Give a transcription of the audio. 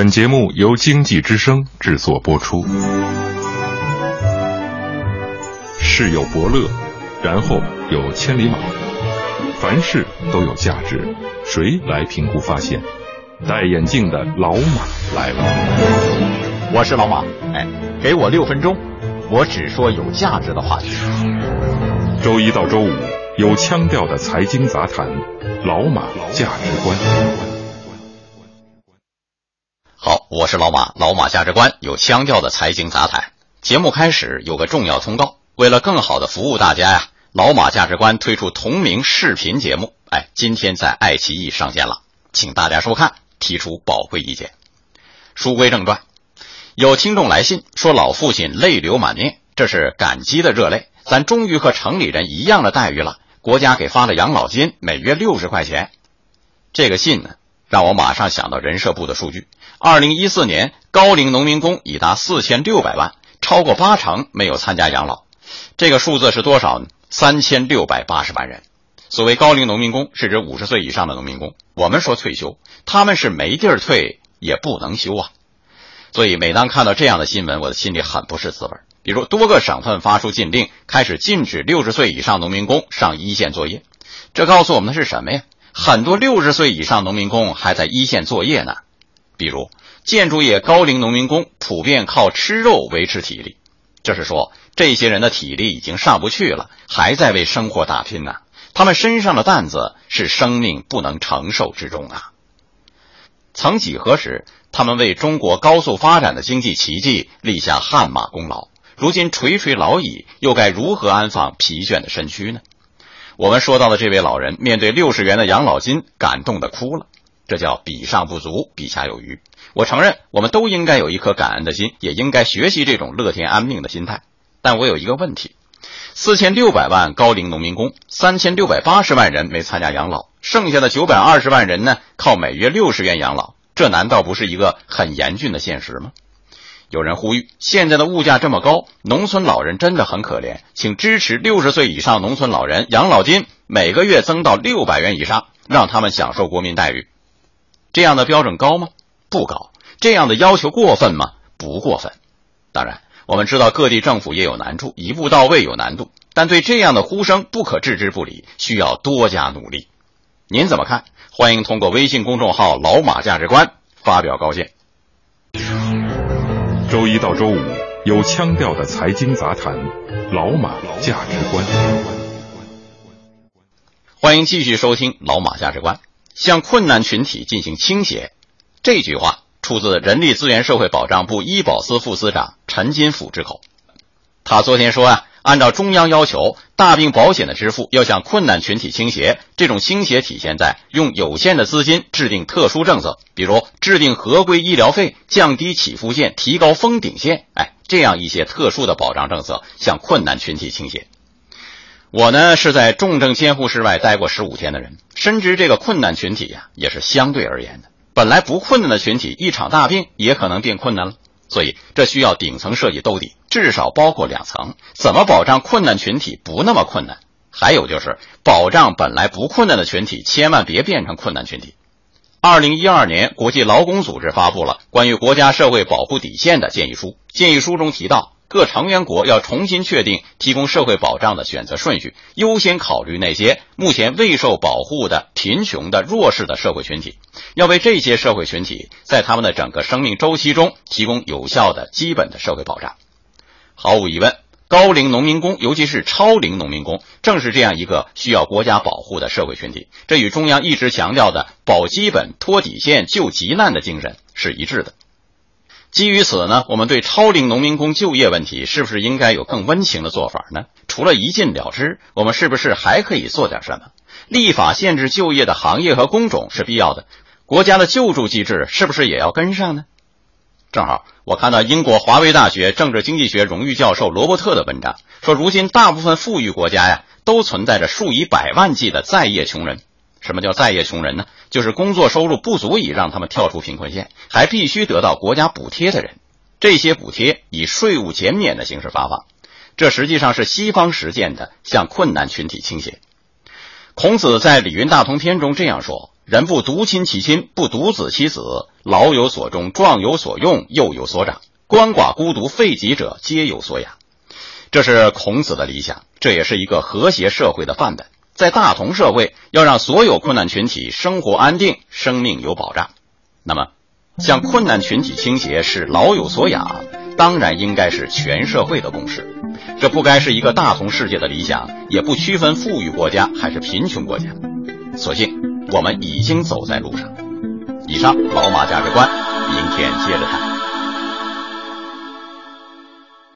本节目由经济之声制作播出。世有伯乐，然后有千里马，凡事都有价值，谁来评估发现？戴眼镜的老马来了。我是老马，哎，给我六分钟，我只说有价值的话题。周一到周五有腔调的财经杂谈，老马价值观。好，我是老马，老马价值观有腔调的财经杂谈。节目开始有个重要通告，为了更好的服务大家呀，老马价值观推出同名视频节目，哎，今天在爱奇艺上线了，请大家收看。提出宝贵意见。书归正传，有听众来信说老父亲泪流满面，这是感激的热泪。咱终于和城里人一样的待遇了，国家给发了养老金，每月六十块钱。这个信呢，让我马上想到人社部的数据：二零一四年高龄农民工已达四千六百万，超过八成没有参加养老。这个数字是多少呢？三千六百八十万人。所谓高龄农民工，是指五十岁以上的农民工。我们说退休，他们是没地儿退，也不能休啊。所以每当看到这样的新闻，我的心里很不是滋味。比如多个省份发出禁令，开始禁止六十岁以上农民工上一线作业，这告诉我们的是什么呀？很多六十岁以上农民工还在一线作业呢。比如建筑业高龄农民工普遍靠吃肉维持体力，这是说这些人的体力已经上不去了，还在为生活打拼呢。他们身上的担子是生命不能承受之重啊！曾几何时，他们为中国高速发展的经济奇迹立下汗马功劳。如今垂垂老矣，又该如何安放疲倦的身躯呢？我们说到的这位老人，面对六十元的养老金，感动的哭了。这叫比上不足，比下有余。我承认，我们都应该有一颗感恩的心，也应该学习这种乐天安命的心态。但我有一个问题。四千六百万高龄农民工，三千六百八十万人没参加养老，剩下的九百二十万人呢？靠每月六十元养老，这难道不是一个很严峻的现实吗？有人呼吁，现在的物价这么高，农村老人真的很可怜，请支持六十岁以上农村老人养老金每个月增到六百元以上，让他们享受国民待遇。这样的标准高吗？不高。这样的要求过分吗？不过分。当然。我们知道各地政府也有难处，一步到位有难度，但对这样的呼声不可置之不理，需要多加努力。您怎么看？欢迎通过微信公众号“老马价值观”发表高见。周一到周五有腔调的财经杂谈，老马价值观。欢迎继续收听老马价值观。向困难群体进行倾斜，这句话。出自人力资源社会保障部医保司副司长陈金甫之口。他昨天说啊，按照中央要求，大病保险的支付要向困难群体倾斜。这种倾斜体现在用有限的资金制定特殊政策，比如制定合规医疗费、降低起付线、提高封顶线，哎，这样一些特殊的保障政策向困难群体倾斜。我呢是在重症监护室外待过十五天的人，深知这个困难群体呀，也是相对而言的。本来不困难的群体，一场大病也可能变困难了，所以这需要顶层设计兜底，至少包括两层。怎么保障困难群体不那么困难？还有就是保障本来不困难的群体，千万别变成困难群体。二零一二年，国际劳工组织发布了关于国家社会保护底线的建议书，建议书中提到。各成员国要重新确定提供社会保障的选择顺序，优先考虑那些目前未受保护的贫穷的弱势的社会群体，要为这些社会群体在他们的整个生命周期中提供有效的基本的社会保障。毫无疑问，高龄农民工，尤其是超龄农民工，正是这样一个需要国家保护的社会群体。这与中央一直强调的保基本、托底线、救急难的精神是一致的。基于此呢，我们对超龄农民工就业问题是不是应该有更温情的做法呢？除了一禁了之，我们是不是还可以做点什么？立法限制就业的行业和工种是必要的，国家的救助机制是不是也要跟上呢？正好我看到英国华威大学政治经济学荣誉教授罗伯特的文章，说如今大部分富裕国家呀，都存在着数以百万计的在业穷人。什么叫在业穷人呢？就是工作收入不足以让他们跳出贫困线，还必须得到国家补贴的人。这些补贴以税务减免的形式发放，这实际上是西方实践的向困难群体倾斜。孔子在《礼运大同篇》中这样说：“人不独亲其亲，不独子其子，老有所终，壮有所用，幼有所长，鳏寡孤独废疾者皆有所养。这是孔子的理想，这也是一个和谐社会的范本。在大同社会，要让所有困难群体生活安定，生命有保障。那么，向困难群体倾斜是老有所养，当然应该是全社会的共识。这不该是一个大同世界的理想，也不区分富裕国家还是贫穷国家。所幸，我们已经走在路上。以上老马价值观，明天接着谈。